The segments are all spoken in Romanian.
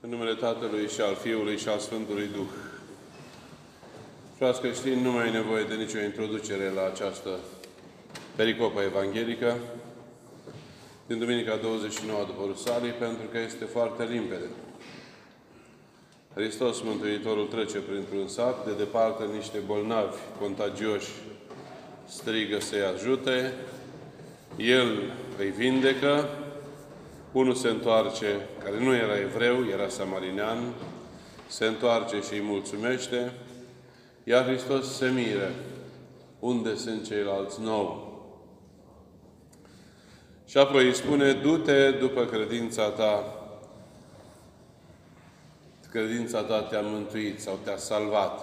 În numele Tatălui și al Fiului și al Sfântului Duh. Frați creștini, nu mai e nevoie de nicio introducere la această pericopă evanghelică din Duminica 29 după Rusalii, pentru că este foarte limpede. Hristos Mântuitorul trece printr-un sat, de departe niște bolnavi contagioși strigă să-i ajute, El îi vindecă, unul se întoarce, care nu era evreu, era samarinean, se întoarce și îi mulțumește, iar Hristos se miră. Unde sunt ceilalți nouă? Și apoi îi spune, du-te după credința ta. Credința ta te-a mântuit sau te-a salvat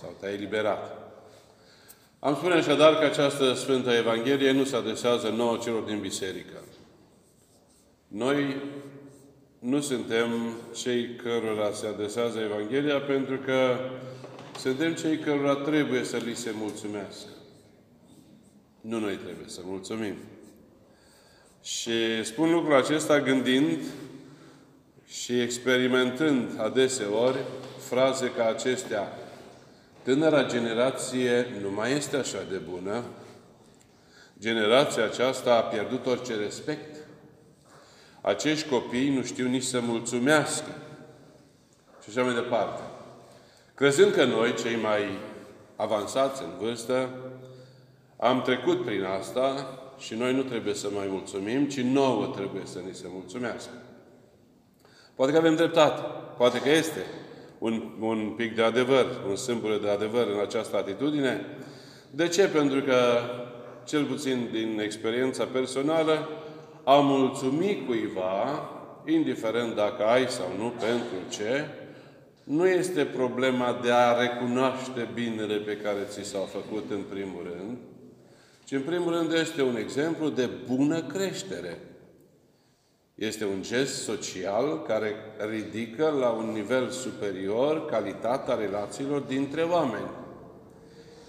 sau te-a eliberat. Am spune așadar că această Sfântă Evanghelie nu se adresează nouă celor din biserică. Noi nu suntem cei cărora se adresează Evanghelia pentru că suntem cei cărora trebuie să li se mulțumească. Nu noi trebuie să mulțumim. Și spun lucrul acesta gândind și experimentând adeseori fraze ca acestea. Tânăra generație nu mai este așa de bună. Generația aceasta a pierdut orice respect. Acești copii nu știu nici să mulțumească. Și așa mai departe. Crezând că noi, cei mai avansați în vârstă, am trecut prin asta și noi nu trebuie să mai mulțumim, ci nouă trebuie să ni se mulțumească. Poate că avem dreptate, poate că este un, un pic de adevăr, un sâmbure de adevăr în această atitudine. De ce? Pentru că, cel puțin din experiența personală, a mulțumi cuiva, indiferent dacă ai sau nu, pentru ce, nu este problema de a recunoaște binele pe care ți s-au făcut în primul rând, ci în primul rând este un exemplu de bună creștere. Este un gest social care ridică la un nivel superior calitatea relațiilor dintre oameni.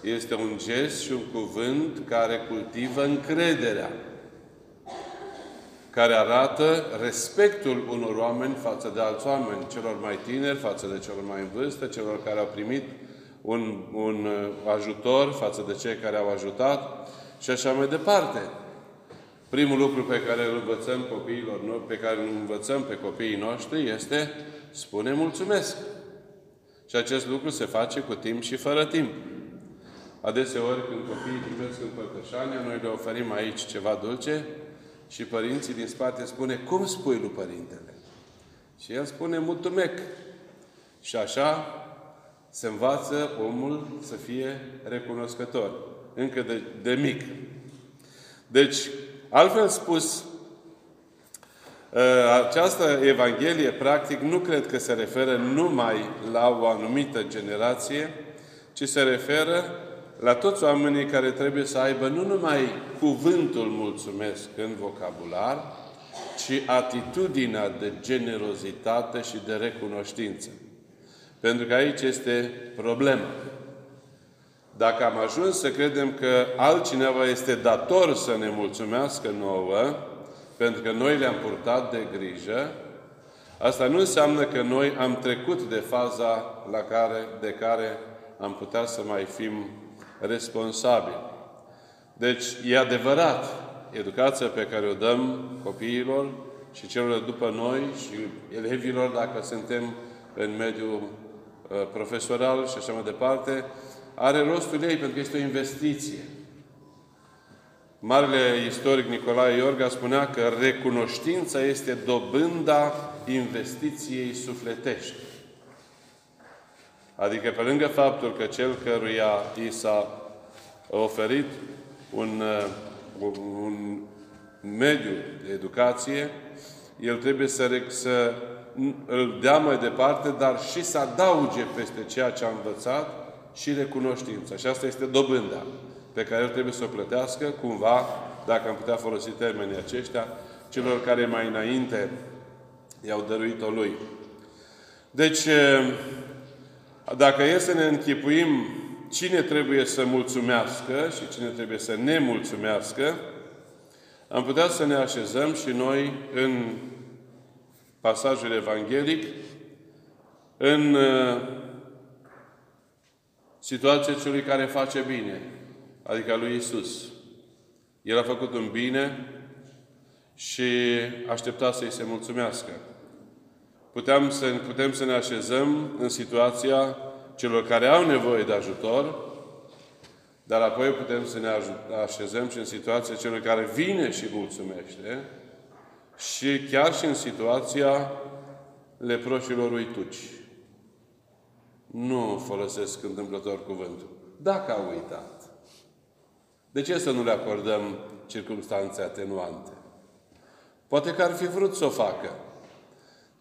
Este un gest și un cuvânt care cultivă încrederea, care arată respectul unor oameni față de alți oameni, celor mai tineri față de celor mai în vârstă, celor care au primit un, un ajutor față de cei care au ajutat și așa mai departe. Primul lucru pe care îl învățăm copiilor, pe care îl învățăm pe copiii noștri este spune mulțumesc. Și acest lucru se face cu timp și fără timp. Adeseori, când copiii primesc împărtășania, noi le oferim aici ceva dulce și părinții din spate spune, cum spui lui părintele? Și el spune, mulțumesc. Și așa se învață omul să fie recunoscător, încă de, de mic. Deci, Altfel spus, ă, această Evanghelie, practic, nu cred că se referă numai la o anumită generație, ci se referă la toți oamenii care trebuie să aibă nu numai cuvântul mulțumesc în vocabular, ci atitudinea de generozitate și de recunoștință. Pentru că aici este problema. Dacă am ajuns să credem că altcineva este dator să ne mulțumească nouă, pentru că noi le-am purtat de grijă, asta nu înseamnă că noi am trecut de faza la care, de care am putea să mai fim responsabili. Deci, e adevărat, educația pe care o dăm copiilor și celor după noi și elevilor, dacă suntem în mediul uh, profesoral și așa mai departe, are rostul ei pentru că este o investiție. Marele istoric Nicolae Iorga spunea că recunoștința este dobânda investiției sufletești. Adică pe lângă faptul că cel căruia i s-a oferit un, uh, un mediu de educație, el trebuie să, să îl dea mai departe, dar și să adauge peste ceea ce a învățat și recunoștința. Și asta este dobânda pe care el trebuie să o plătească cumva, dacă am putea folosi termenii aceștia, celor care mai înainte i-au dăruit-o lui. Deci, dacă e să ne închipuim cine trebuie să mulțumească și cine trebuie să ne mulțumească, am putea să ne așezăm și noi în pasajul evanghelic în uh, situația celui care face bine, adică lui Isus. El a făcut un bine și aștepta să-i se mulțumească. Putem să, putem să ne așezăm în situația celor care au nevoie de ajutor, dar apoi putem să ne așezăm și în situația celor care vine și mulțumește și chiar și în situația leproșilor uituci. Nu folosesc întâmplător cuvântul. Dacă au uitat. De ce să nu le acordăm circunstanțe atenuante? Poate că ar fi vrut să o facă.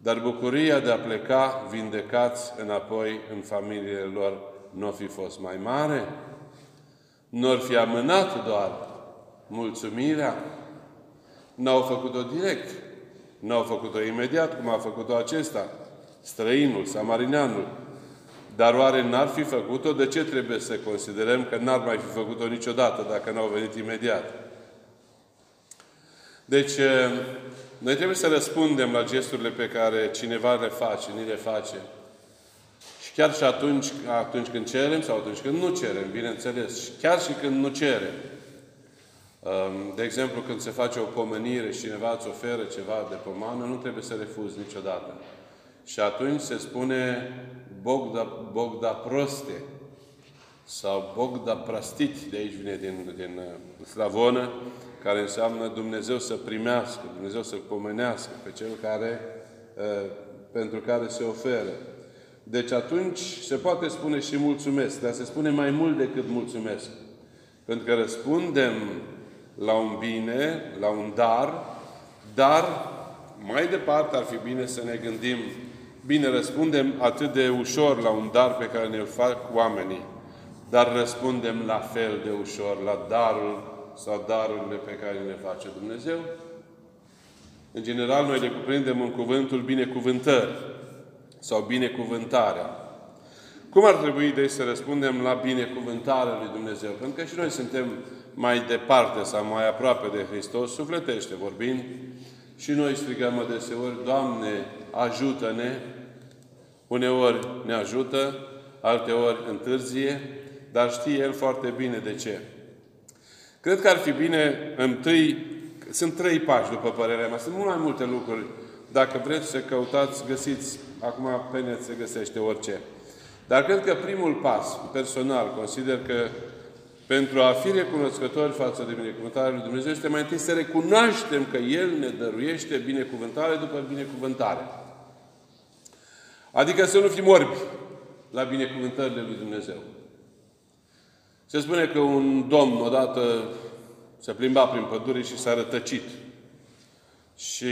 Dar bucuria de a pleca vindecați înapoi în familiile lor nu ar fi fost mai mare? Nu ar fi amânat doar mulțumirea? N-au făcut-o direct. N-au făcut-o imediat, cum a făcut-o acesta, străinul, samarineanul. Dar oare n-ar fi făcut-o? De ce trebuie să considerăm că n-ar mai fi făcut-o niciodată dacă n-au venit imediat? Deci, noi trebuie să răspundem la gesturile pe care cineva le face, ni le face. Și chiar și atunci, atunci când cerem sau atunci când nu cerem, bineînțeles, și chiar și când nu cerem. Um, de exemplu, când se face o pomenire și cineva îți oferă ceva de pomană, nu trebuie să refuzi niciodată. Și atunci se spune Bogda, Bogda proste sau Bogda prastit, de aici vine din, din uh, slavonă, care înseamnă Dumnezeu să primească, Dumnezeu să pomenească pe cel care, uh, pentru care se oferă. Deci atunci se poate spune și mulțumesc, dar se spune mai mult decât mulțumesc. Pentru că răspundem la un bine, la un dar, dar mai departe ar fi bine să ne gândim, bine, răspundem atât de ușor la un dar pe care ne-l fac oamenii, dar răspundem la fel de ușor la darul sau darurile pe care le face Dumnezeu. În general, noi le cuprindem în cuvântul binecuvântări sau binecuvântarea. Cum ar trebui de să răspundem la binecuvântarea lui Dumnezeu? Pentru că și noi suntem mai departe sau mai aproape de Hristos, sufletește vorbind, și noi strigăm adeseori, Doamne, ajută-ne! Uneori ne ajută, alteori întârzie, dar știe El foarte bine de ce. Cred că ar fi bine, întâi, sunt trei pași, după părerea mea. Sunt mult mai multe lucruri. Dacă vreți să căutați, găsiți, acum pe net se găsește orice. Dar cred că primul pas, personal, consider că pentru a fi recunoscători față de binecuvântarea lui Dumnezeu, este mai întâi să recunoaștem că El ne dăruiește binecuvântare după binecuvântare. Adică să nu fim orbi la binecuvântările lui Dumnezeu. Se spune că un domn odată se plimba prin pădure și s-a rătăcit. Și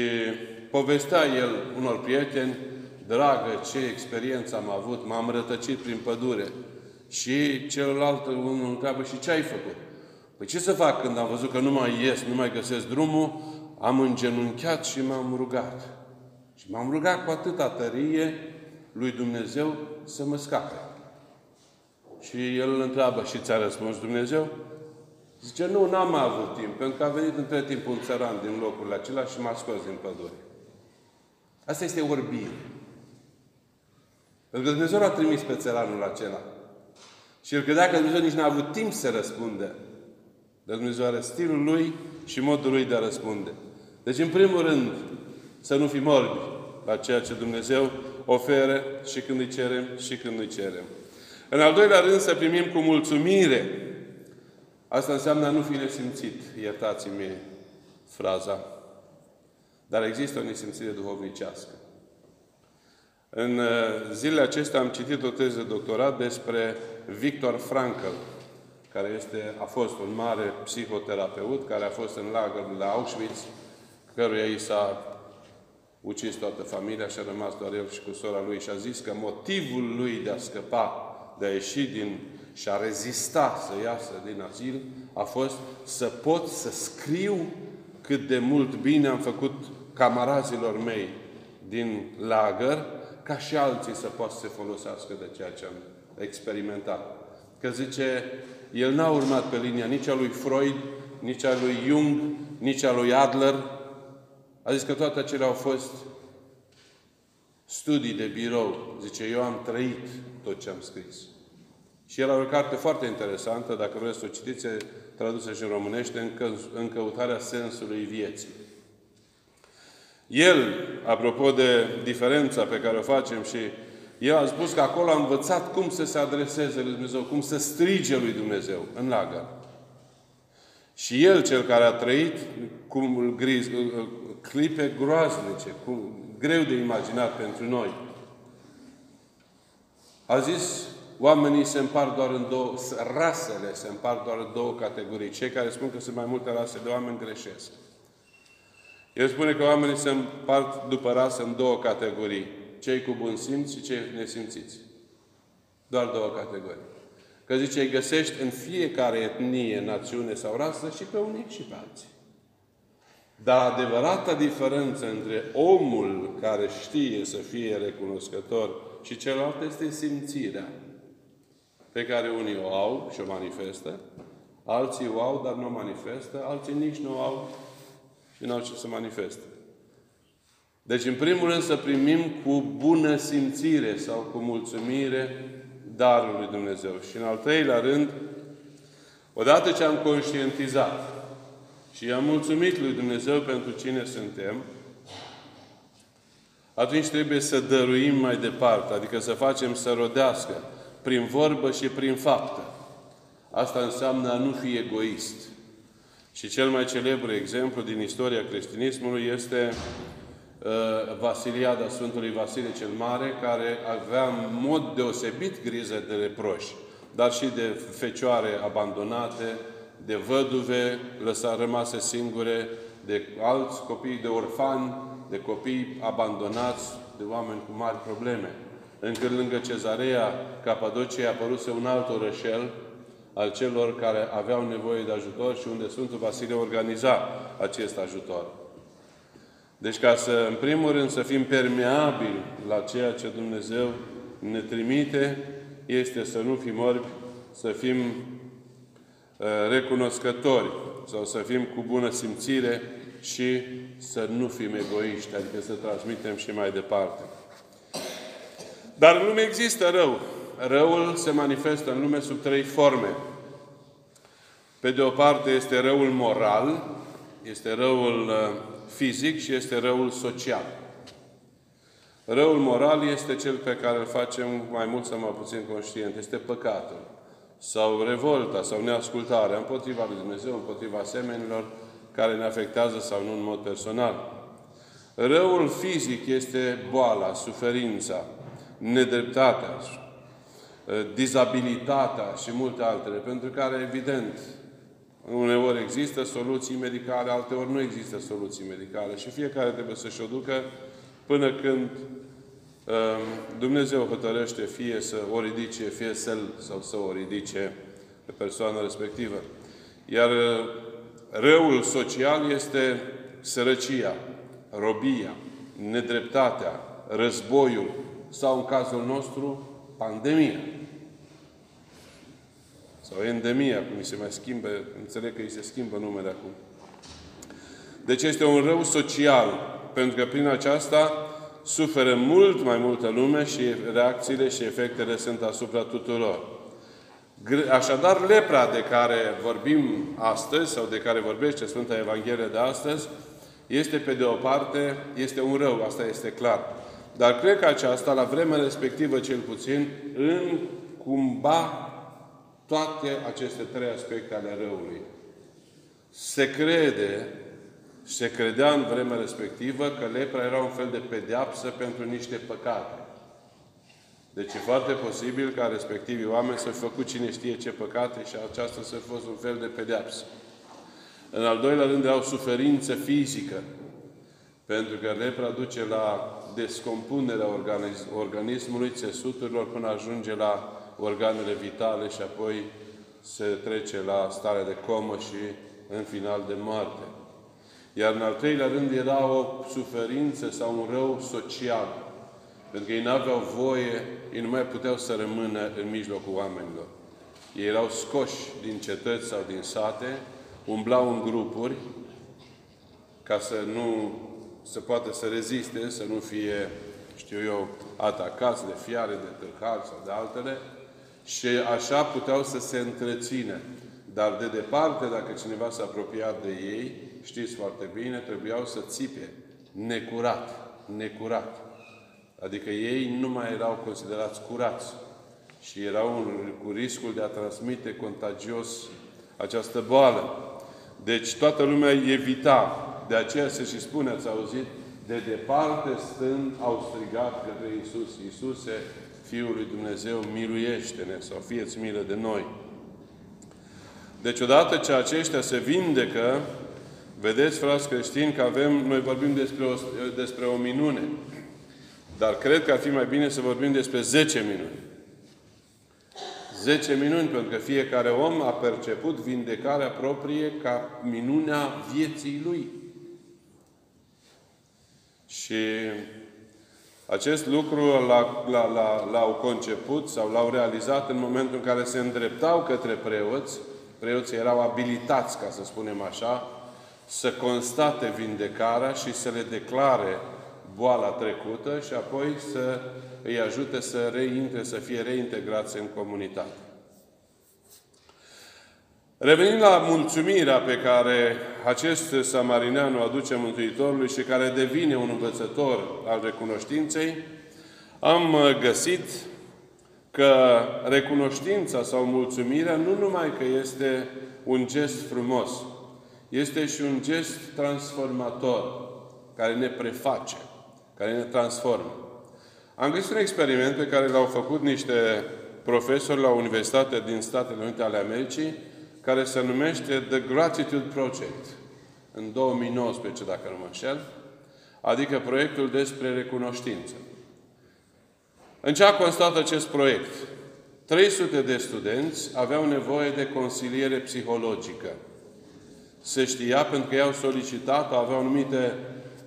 povestea el unor prieteni, dragă, ce experiență am avut, m-am rătăcit prin pădure. Și celălalt unul întreabă, și ce ai făcut? Păi ce să fac când am văzut că nu mai ies, nu mai găsesc drumul? Am îngenunchiat și m-am rugat. Și m-am rugat cu atâta tărie lui Dumnezeu să mă scape. Și el îl întreabă, și ți-a răspuns Dumnezeu? Zice, nu, n-am avut timp, pentru că a venit între timp un țăran din locurile acelea și m-a scos din pădure. Asta este orbire. Pentru că Dumnezeu l-a trimis pe țăranul acela. Și el credea că Dumnezeu nici n-a avut timp să răspunde. Dar Dumnezeu are stilul lui și modul lui de a răspunde. Deci, în primul rând, să nu fim orbi la ceea ce Dumnezeu oferă și când îi cerem și când îi cerem. În al doilea rând, să primim cu mulțumire. Asta înseamnă a nu fi nesimțit. Iertați-mi fraza. Dar există o nesimțire duhovnicească. În uh, zilele acestea am citit o teză de doctorat despre Victor Frankl, care este, a fost un mare psihoterapeut, care a fost în lagărul la Auschwitz, căruia i s-a ucis toată familia și a rămas doar el și cu sora lui și a zis că motivul lui de a scăpa de a ieși din și a rezista să iasă din azil a fost să pot să scriu cât de mult bine am făcut camarazilor mei din lagăr, ca și alții să poată să se folosească de ceea ce am experimentat. Că zice, el n-a urmat pe linia nici a lui Freud, nici a lui Jung, nici a lui Adler. A zis că toate acelea au fost studii de birou. Zice, eu am trăit tot ce am scris. Și el are o carte foarte interesantă, dacă vreți să o citiți, tradusă și în românește, în, că, în căutarea sensului vieții. El, apropo de diferența pe care o facem și el a spus că acolo a învățat cum să se adreseze lui Dumnezeu, cum să strige lui Dumnezeu în lagăr. Și el, cel care a trăit cum griz, clipe groaznice, cum, greu de imaginat pentru noi, a zis, oamenii se împart doar în două, rasele se împart doar în două categorii. Cei care spun că sunt mai multe rase de oameni greșesc. El spune că oamenii se împart după rasă în două categorii. Cei cu bun simț și cei nesimțiți. Doar două categorii. Că zice, îi găsești în fiecare etnie, națiune sau rasă și pe unii și pe alții. Dar adevărata diferență între omul care știe să fie recunoscător și celălalt este simțirea pe care unii o au și o manifestă, alții o au, dar nu o manifestă, alții nici nu o au și n-au ce să manifeste. Deci, în primul rând, să primim cu bună simțire sau cu mulțumire darul lui Dumnezeu. Și în al treilea rând, odată ce am conștientizat și am mulțumit lui Dumnezeu pentru cine suntem, atunci trebuie să dăruim mai departe, adică să facem să rodească prin vorbă și prin faptă. Asta înseamnă a nu fi egoist. Și cel mai celebru exemplu din istoria creștinismului este uh, Vasiliada Sfântului Vasile cel Mare, care avea în mod deosebit griză de reproși, dar și de fecioare abandonate, de văduve lăsa rămase singure, de alți copii de orfani, de copii abandonați, de oameni cu mari probleme. Încă lângă Cezarea Capadocie a apărut un alt orășel al celor care aveau nevoie de ajutor și unde Sfântul Vasile organiza acest ajutor. Deci ca să, în primul rând, să fim permeabili la ceea ce Dumnezeu ne trimite, este să nu fim orbi, să fim uh, recunoscători sau să fim cu bună simțire și să nu fim egoiști, adică să transmitem și mai departe. Dar în lume există rău. Răul se manifestă în lume sub trei forme. Pe de o parte este răul moral, este răul uh, fizic și este răul social. Răul moral este cel pe care îl facem mai mult sau mai puțin conștient. Este păcatul. Sau revolta sau neascultarea împotriva lui Dumnezeu, împotriva semenilor care ne afectează sau nu în mod personal. Răul fizic este boala, suferința, nedreptatea, dizabilitatea și multe altele, pentru care, evident, uneori există soluții medicale, alteori nu există soluții medicale și fiecare trebuie să-și o ducă până când um, Dumnezeu hotărăște fie să o ridice, fie să sau să o ridice pe persoana respectivă. Iar uh, răul social este sărăcia, robia, nedreptatea, războiul, sau în cazul nostru, pandemia. Sau endemia, cum se mai schimbă, înțeleg că îi se schimbă numele acum. Deci este un rău social, pentru că prin aceasta suferă mult mai multă lume și reacțiile și efectele sunt asupra tuturor. Așadar, lepra de care vorbim astăzi, sau de care vorbește Sfânta Evanghelie de astăzi, este pe de o parte, este un rău, asta este clar. Dar cred că aceasta, la vremea respectivă cel puțin, încumba toate aceste trei aspecte ale răului. Se crede, se credea în vremea respectivă că lepra era un fel de pedeapsă pentru niște păcate. Deci e foarte posibil ca respectivii oameni să fi făcut cine știe ce păcate și aceasta să fi fost un fel de pedeapsă. În al doilea rând, au suferință fizică. Pentru că lepra duce la descompunerea organismului, țesuturilor, până ajunge la organele vitale și apoi se trece la starea de comă și în final de moarte. Iar în al treilea rând era o suferință sau un rău social. Pentru că ei nu aveau voie, ei nu mai puteau să rămână în mijlocul oamenilor. Ei erau scoși din cetăți sau din sate, umblau în grupuri ca să nu să poată să reziste, să nu fie știu eu, atacați de fiare, de tâlhari sau de altele, și așa puteau să se întrețină. Dar de departe, dacă cineva s-a apropiat de ei, știți foarte bine, trebuiau să țipe necurat, necurat. Adică ei nu mai erau considerați curați și erau cu riscul de a transmite contagios această boală. Deci toată lumea evita. De aceea se și spune, ați auzit, de departe stând au strigat către Isus. Iisuse, Fiul lui Dumnezeu, miluiește-ne sau fieți milă de noi. Deci odată ce aceștia se vindecă, vedeți, frați creștini, că avem, noi vorbim despre o, despre o minune. Dar cred că ar fi mai bine să vorbim despre 10 minuni. 10 minuni, pentru că fiecare om a perceput vindecarea proprie ca minunea vieții lui. Și acest lucru l-au conceput sau l-au realizat în momentul în care se îndreptau către preoți. Preoții erau abilitați, ca să spunem așa, să constate vindecarea și să le declare boala trecută și apoi să îi ajute să reintre, să fie reintegrați în comunitate. Revenind la mulțumirea pe care acest samarinean o aduce Mântuitorului și care devine un învățător al recunoștinței, am găsit că recunoștința sau mulțumirea nu numai că este un gest frumos, este și un gest transformator, care ne preface, care ne transformă. Am găsit un experiment pe care l-au făcut niște profesori la Universitatea din Statele Unite ale Americii, care se numește The Gratitude Project, în 2019, dacă nu mă înșel, adică proiectul despre recunoștință. În ce a constat acest proiect? 300 de studenți aveau nevoie de consiliere psihologică. Se știa pentru că i-au solicitat, aveau anumite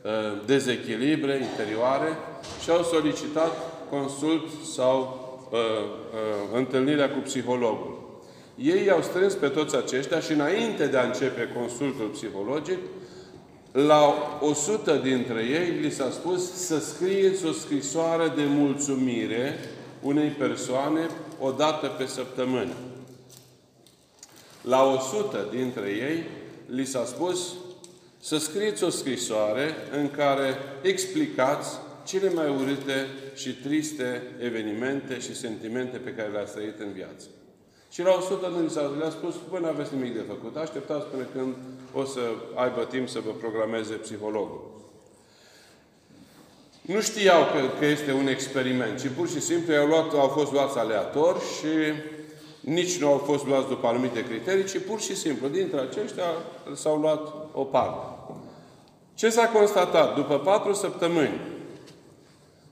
uh, dezechilibre interioare și au solicitat consult sau uh, uh, întâlnirea cu psihologul. Ei i-au strâns pe toți aceștia și înainte de a începe consultul psihologic, la 100 dintre ei li s-a spus să scrieți o scrisoare de mulțumire unei persoane o dată pe săptămână. La 100 dintre ei li s-a spus să scrieți o scrisoare în care explicați cele mai urâte și triste evenimente și sentimente pe care le-ați trăit în viață. Și la 100 nu le-a spus, voi nu aveți nimic de făcut, așteptați până când o să aibă timp să vă programeze psihologul. Nu știau că, că este un experiment, ci pur și simplu au, luat, au fost luați aleator și nici nu au fost luați după anumite criterii, ci pur și simplu, dintre aceștia s-au luat o parte. Ce s-a constatat? După patru săptămâni,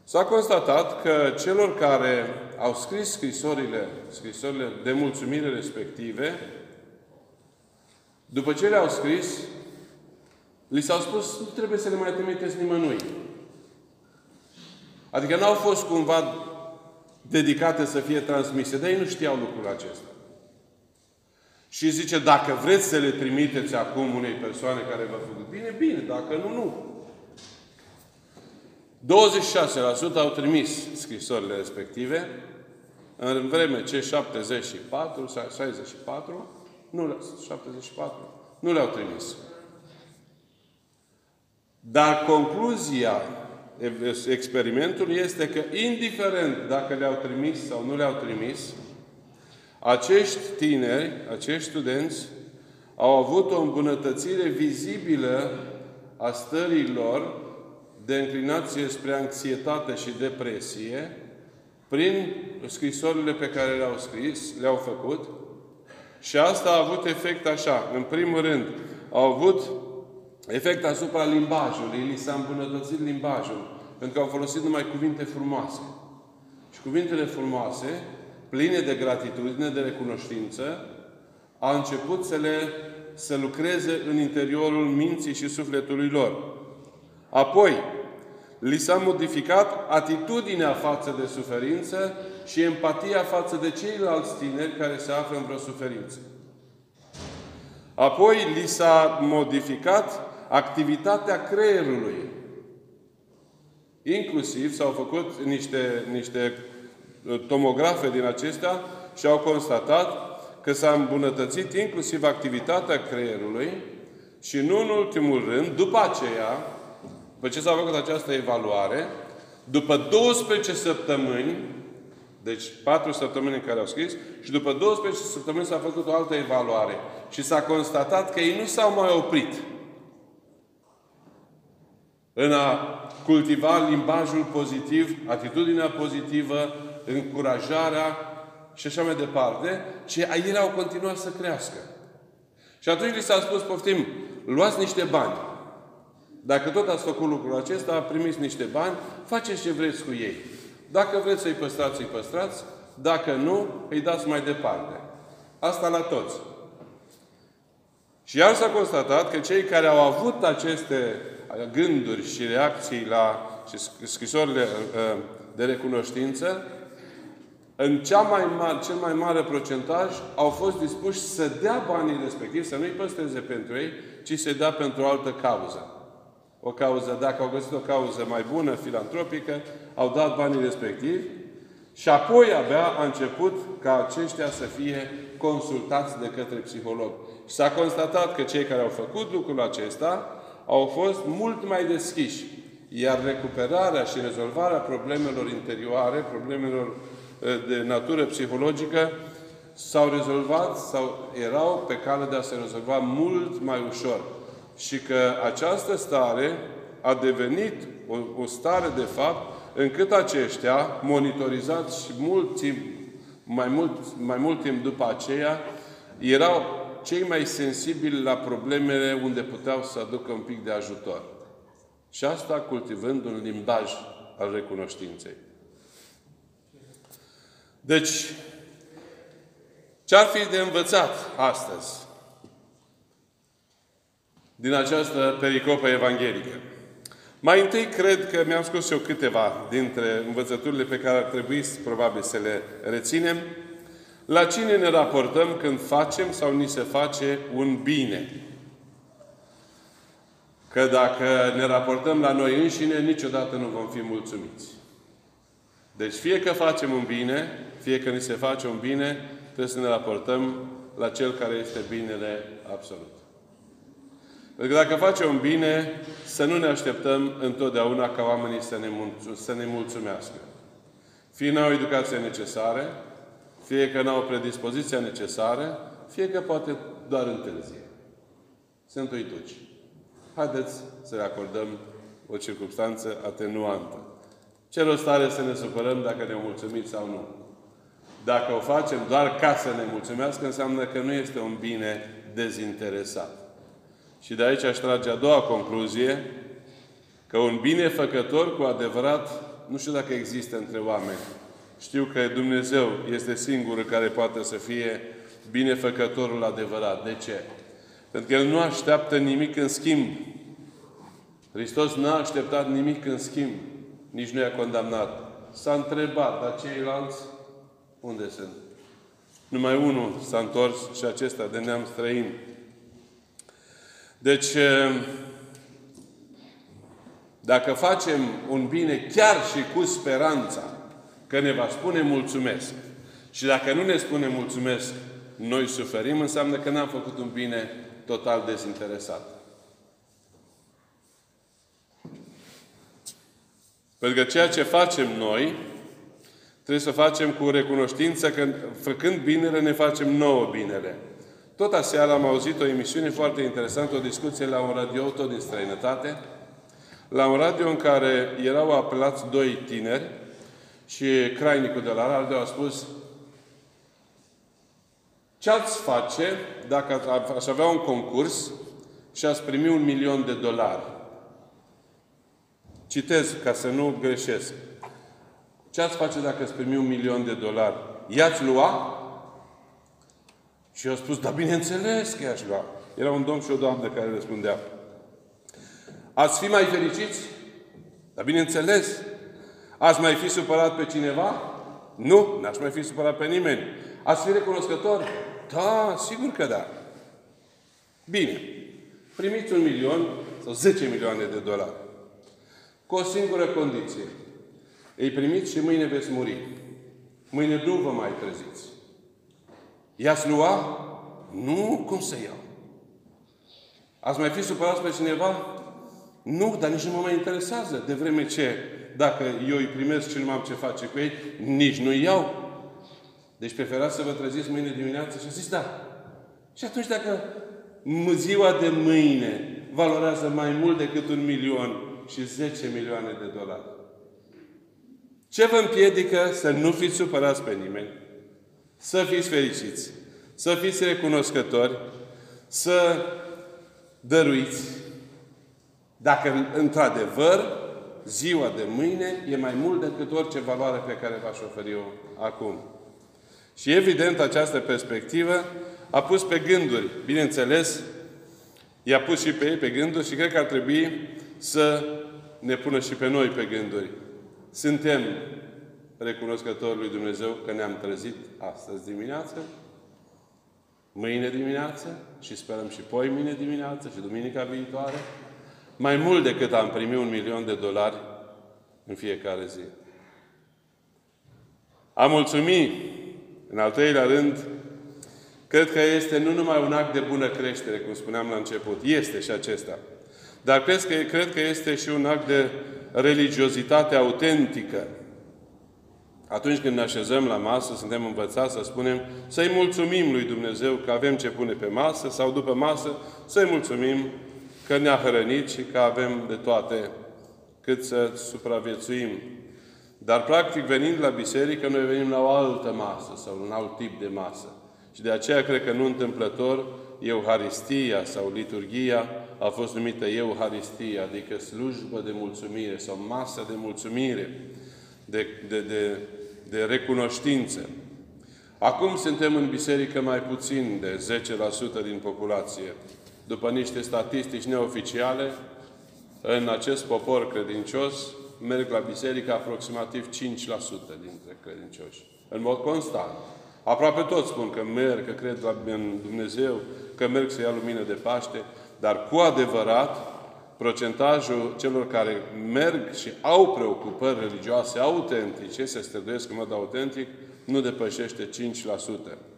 s-a constatat că celor care au scris scrisorile, scrisorile de mulțumire respective, după ce le-au scris, li s-au spus, nu trebuie să le mai trimiteți nimănui. Adică n-au fost cumva dedicate să fie transmise, dar ei nu știau lucrul acesta. Și zice, dacă vreți să le trimiteți acum unei persoane care v-a făcut bine, bine, dacă nu, nu. 26% au trimis scrisorile respective, în vreme ce 74, 64, nu le, 74, nu le-au trimis. Dar concluzia experimentului este că, indiferent dacă le-au trimis sau nu le-au trimis, acești tineri, acești studenți, au avut o îmbunătățire vizibilă a stărilor de înclinație spre anxietate și depresie, prin scrisorile pe care le-au scris, le-au făcut, și asta a avut efect așa. În primul rând, au avut efect asupra limbajului. Li s-a îmbunătățit limbajul. Pentru că au folosit numai cuvinte frumoase. Și cuvintele frumoase, pline de gratitudine, de recunoștință, a început să le să lucreze în interiorul minții și sufletului lor. Apoi, li s-a modificat atitudinea față de suferință și empatia față de ceilalți tineri care se află în vreo suferință. Apoi li s-a modificat activitatea creierului. Inclusiv s-au făcut niște, niște uh, tomografe din acestea și au constatat că s-a îmbunătățit inclusiv activitatea creierului și nu în ultimul rând, după aceea, după ce s-a făcut această evaluare, după 12 săptămâni, deci 4 săptămâni în care au scris, și după 12 săptămâni s-a făcut o altă evaluare. Și s-a constatat că ei nu s-au mai oprit în a cultiva limbajul pozitiv, atitudinea pozitivă, încurajarea și așa mai departe, ci ei au continuat să crească. Și atunci li s-a spus, poftim, luați niște bani. Dacă tot ați făcut lucrul acesta, primiți niște bani, faceți ce vreți cu ei. Dacă vreți să-i păstrați, îi păstrați. Dacă nu, îi dați mai departe. Asta la toți. Și iar s-a constatat că cei care au avut aceste gânduri și reacții la și scrisorile uh, de recunoștință, în cea mai mare, cel mai mare procentaj au fost dispuși să dea banii respectivi, să nu-i păstreze pentru ei, ci să dea pentru o altă cauză. O cauză, dacă au găsit o cauză mai bună, filantropică, au dat banii respectivi și apoi abia a început ca aceștia să fie consultați de către psiholog. Și s-a constatat că cei care au făcut lucrul acesta au fost mult mai deschiși. Iar recuperarea și rezolvarea problemelor interioare, problemelor eh, de natură psihologică, s-au rezolvat sau erau pe cale de a se rezolva mult mai ușor. Și că această stare a devenit o, o stare de fapt încât aceștia, monitorizați și mult timp, mai mult, mai mult timp după aceea, erau cei mai sensibili la problemele unde puteau să aducă un pic de ajutor. Și asta cultivând un limbaj al recunoștinței. Deci, ce ar fi de învățat astăzi din această pericopă evanghelică? Mai întâi cred că mi-am scos eu câteva dintre învățăturile pe care ar trebui probabil să le reținem. La cine ne raportăm când facem sau ni se face un bine? Că dacă ne raportăm la noi înșine, niciodată nu vom fi mulțumiți. Deci fie că facem un bine, fie că ni se face un bine, trebuie să ne raportăm la Cel care este binele absolut. Pentru că dacă facem un bine, să nu ne așteptăm întotdeauna ca oamenii să ne, mulțu- să ne mulțumească. Fie n-au educația necesară, fie că n-au predispoziția necesară, fie că poate doar întârzie. Sunt uituci. Haideți să le acordăm o circunstanță atenuantă. Ce rost are să ne supărăm dacă ne-au mulțumit sau nu? Dacă o facem doar ca să ne mulțumească, înseamnă că nu este un bine dezinteresat. Și de aici aș trage a doua concluzie, că un binefăcător cu adevărat, nu știu dacă există între oameni. Știu că Dumnezeu este singurul care poate să fie binefăcătorul adevărat. De ce? Pentru că El nu așteaptă nimic în schimb. Hristos n-a așteptat nimic în schimb. Nici nu i-a condamnat. S-a întrebat, dar ceilalți unde sunt? Numai unul s-a întors și acesta de neam străin. Deci, dacă facem un bine chiar și cu speranța că ne va spune mulțumesc și dacă nu ne spune mulțumesc, noi suferim, înseamnă că n-am făcut un bine total dezinteresat. Pentru că ceea ce facem noi, trebuie să facem cu recunoștință că făcând binele, ne facem nouă binele. Tot aseară am auzit o emisiune foarte interesantă, o discuție la un radio tot din străinătate, la un radio în care erau apelați doi tineri și crainicul de la radio a spus ce ați face dacă aș avea un concurs și ați primi un milion de dolari? Citez ca să nu greșesc. Ce ați face dacă ați primi un milion de dolari? I-ați lua? Și eu spus, da bineînțeles că i-aș lua. Era un domn și o doamnă care răspundea. Ați fi mai fericiți? Da bineînțeles. Ați mai fi supărat pe cineva? Nu, n-aș mai fi supărat pe nimeni. Ați fi recunoscător? Da, sigur că da. Bine. Primiți un milion sau 10 milioane de dolari. Cu o singură condiție. Îi primiți și mâine veți muri. Mâine nu vă mai treziți. I-ați lua? Nu, cum să iau? Ați mai fi supărați pe cineva? Nu, dar nici nu mă mai interesează. De vreme ce, dacă eu îi primesc și nu am ce face cu ei, nici nu iau. Deci preferați să vă treziți mâine dimineață și zis da. Și atunci dacă ziua de mâine valorează mai mult decât un milion și 10 milioane de dolari, ce vă împiedică să nu fiți supărați pe nimeni, să fiți fericiți, să fiți recunoscători, să dăruiți, dacă într-adevăr ziua de mâine e mai mult decât orice valoare pe care v-aș oferi eu acum. Și evident, această perspectivă a pus pe gânduri, bineînțeles, i-a pus și pe ei pe gânduri și cred că ar trebui să ne pună și pe noi pe gânduri. Suntem recunoscători lui Dumnezeu că ne-am trezit astăzi dimineață, mâine dimineață și sperăm și poi mâine dimineață și duminica viitoare, mai mult decât am primit un milion de dolari în fiecare zi. A mulțumi, în al treilea rând, cred că este nu numai un act de bună creștere, cum spuneam la început, este și acesta, dar cred că, cred că este și un act de religiozitate autentică. Atunci când ne așezăm la masă, suntem învățați să spunem să-i mulțumim lui Dumnezeu că avem ce pune pe masă sau după masă să-i mulțumim că ne-a hrănit și că avem de toate cât să supraviețuim. Dar, practic, venind la biserică, noi venim la o altă masă sau un alt tip de masă. Și de aceea cred că nu întâmplător Euharistia sau liturgia a fost numită Euharistia, adică slujbă de mulțumire sau masă de mulțumire, de, de, de, de recunoștință. Acum suntem în biserică mai puțin de 10% din populație. După niște statistici neoficiale, în acest popor credincios merg la biserică aproximativ 5% dintre credincioși. În mod constant. Aproape toți spun că merg, că cred în Dumnezeu, că merg să ia lumină de Paște, dar cu adevărat, procentajul celor care merg și au preocupări religioase autentice, se străduiesc în mod autentic, nu depășește 5%.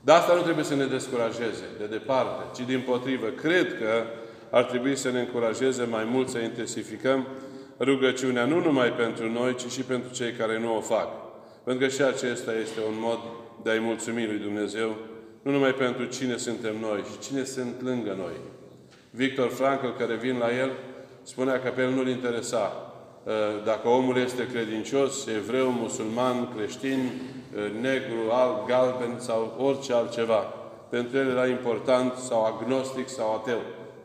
Dar asta nu trebuie să ne descurajeze, de departe, ci din potrivă. Cred că ar trebui să ne încurajeze mai mult să intensificăm rugăciunea, nu numai pentru noi, ci și pentru cei care nu o fac. Pentru că și acesta este un mod de a-i mulțumi lui Dumnezeu, nu numai pentru cine suntem noi, ci cine sunt lângă noi. Victor Frankl, care vin la el, spunea că pe el nu-l interesa uh, dacă omul este credincios, evreu, musulman, creștin, uh, negru, alb, galben sau orice altceva. Pentru el era important sau agnostic sau ateu.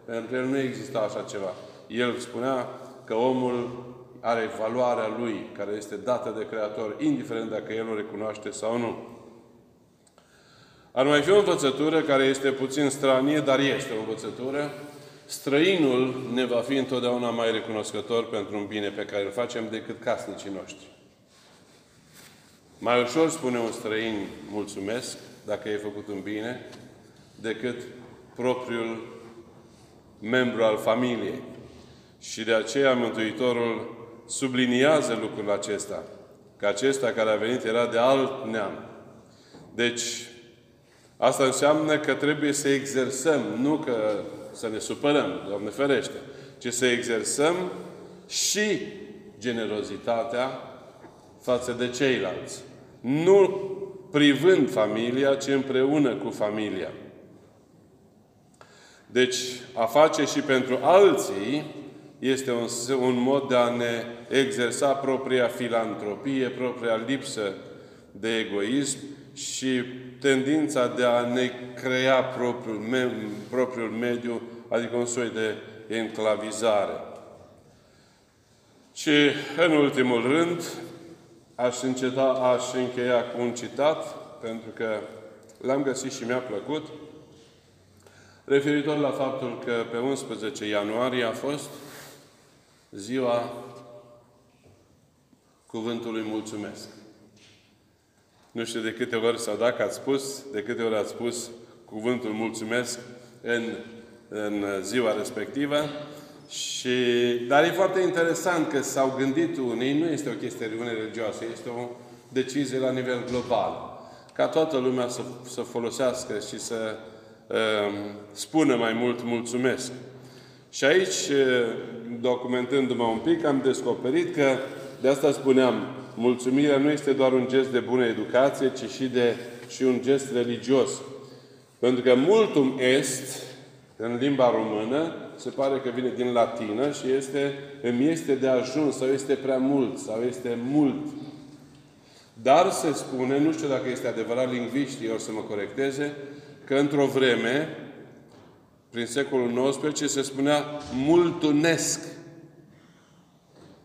Pentru el nu exista așa ceva. El spunea că omul are valoarea lui, care este dată de Creator, indiferent dacă el o recunoaște sau nu. Ar mai fi o învățătură care este puțin stranie, dar este o învățătură. Străinul ne va fi întotdeauna mai recunoscător pentru un bine pe care îl facem decât casnicii noștri. Mai ușor spune un străin mulțumesc dacă ai făcut un bine decât propriul membru al familiei. Și de aceea Mântuitorul subliniază lucrul acesta, că acesta care a venit era de alt neam. Deci, asta înseamnă că trebuie să exersăm, nu că să ne supărăm, Doamne ferește, ci să exersăm și generozitatea față de ceilalți. Nu privând familia, ci împreună cu familia. Deci, a face și pentru alții este un, un mod de a ne exersa propria filantropie, propria lipsă de egoism și tendința de a ne crea propriul, me, propriul mediu, adică un soi de enclavizare. Și, în ultimul rând, aș, înceta, aș încheia cu un citat, pentru că l-am găsit și mi-a plăcut, referitor la faptul că pe 11 ianuarie a fost ziua cuvântului mulțumesc. Nu știu de câte ori sau dacă ați spus, de câte ori ați spus cuvântul mulțumesc în, în ziua respectivă, Și, dar e foarte interesant că s-au gândit unii, nu este o chestiune religioasă, este o decizie la nivel global. Ca toată lumea să, să folosească și să uh, spună mai mult mulțumesc. Și aici, uh, documentându-mă un pic, am descoperit că, de asta spuneam, mulțumirea nu este doar un gest de bună educație, ci și, de, și un gest religios. Pentru că multum est, în limba română, se pare că vine din latină și este, îmi este de ajuns, sau este prea mult, sau este mult. Dar se spune, nu știu dacă este adevărat, lingviștii o să mă corecteze, că într-o vreme, prin secolul XIX, se spunea multunesc.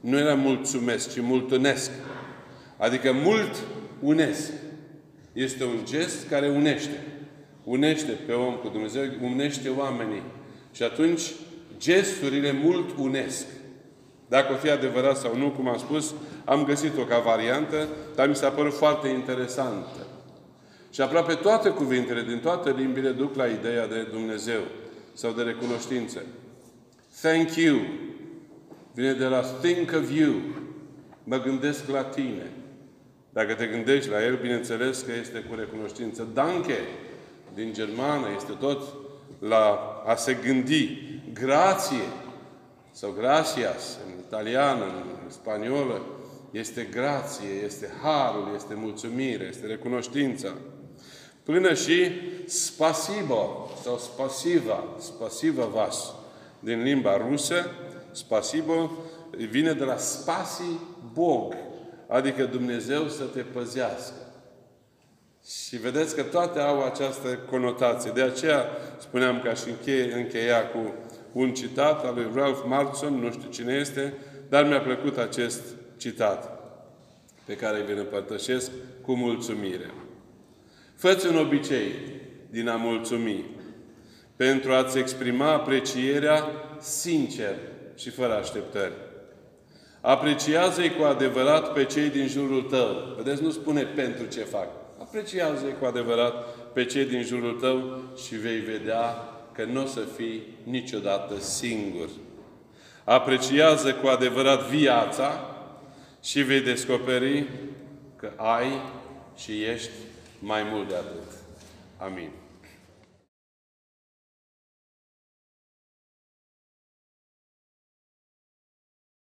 Nu era mulțumesc, ci multunesc. Adică mult unesc. Este un gest care unește. Unește pe om cu Dumnezeu, unește oamenii. Și atunci gesturile mult unesc. Dacă o fi adevărat sau nu, cum am spus, am găsit-o ca variantă, dar mi s-a părut foarte interesantă. Și aproape toate cuvintele din toate limbile duc la ideea de Dumnezeu sau de recunoștință. Thank you vine de la think of you. Mă gândesc la tine. Dacă te gândești la el, bineînțeles că este cu recunoștință. Danke din germană este tot la a se gândi. Grație sau gracias în italiană, în spaniolă, este grație, este harul, este mulțumire, este recunoștința. Până și spasibo sau spasiva, spasiva vas, din limba rusă, spasibo vine de la spasi Bog, adică Dumnezeu să te păzească. Și vedeți că toate au această conotație. De aceea spuneam că aș încheia, încheia cu un citat al lui Ralph Marson, nu știu cine este, dar mi-a plăcut acest citat pe care îl împărtășesc cu mulțumire. Făți un obicei din a mulțumi pentru a-ți exprima aprecierea sincer și fără așteptări. Apreciază-i cu adevărat pe cei din jurul tău. Vedeți, nu spune pentru ce fac. Apreciază-i cu adevărat pe cei din jurul tău și vei vedea că nu o să fii niciodată singur. Apreciază cu adevărat viața și vei descoperi că ai și ești mai mult de atât. Amin.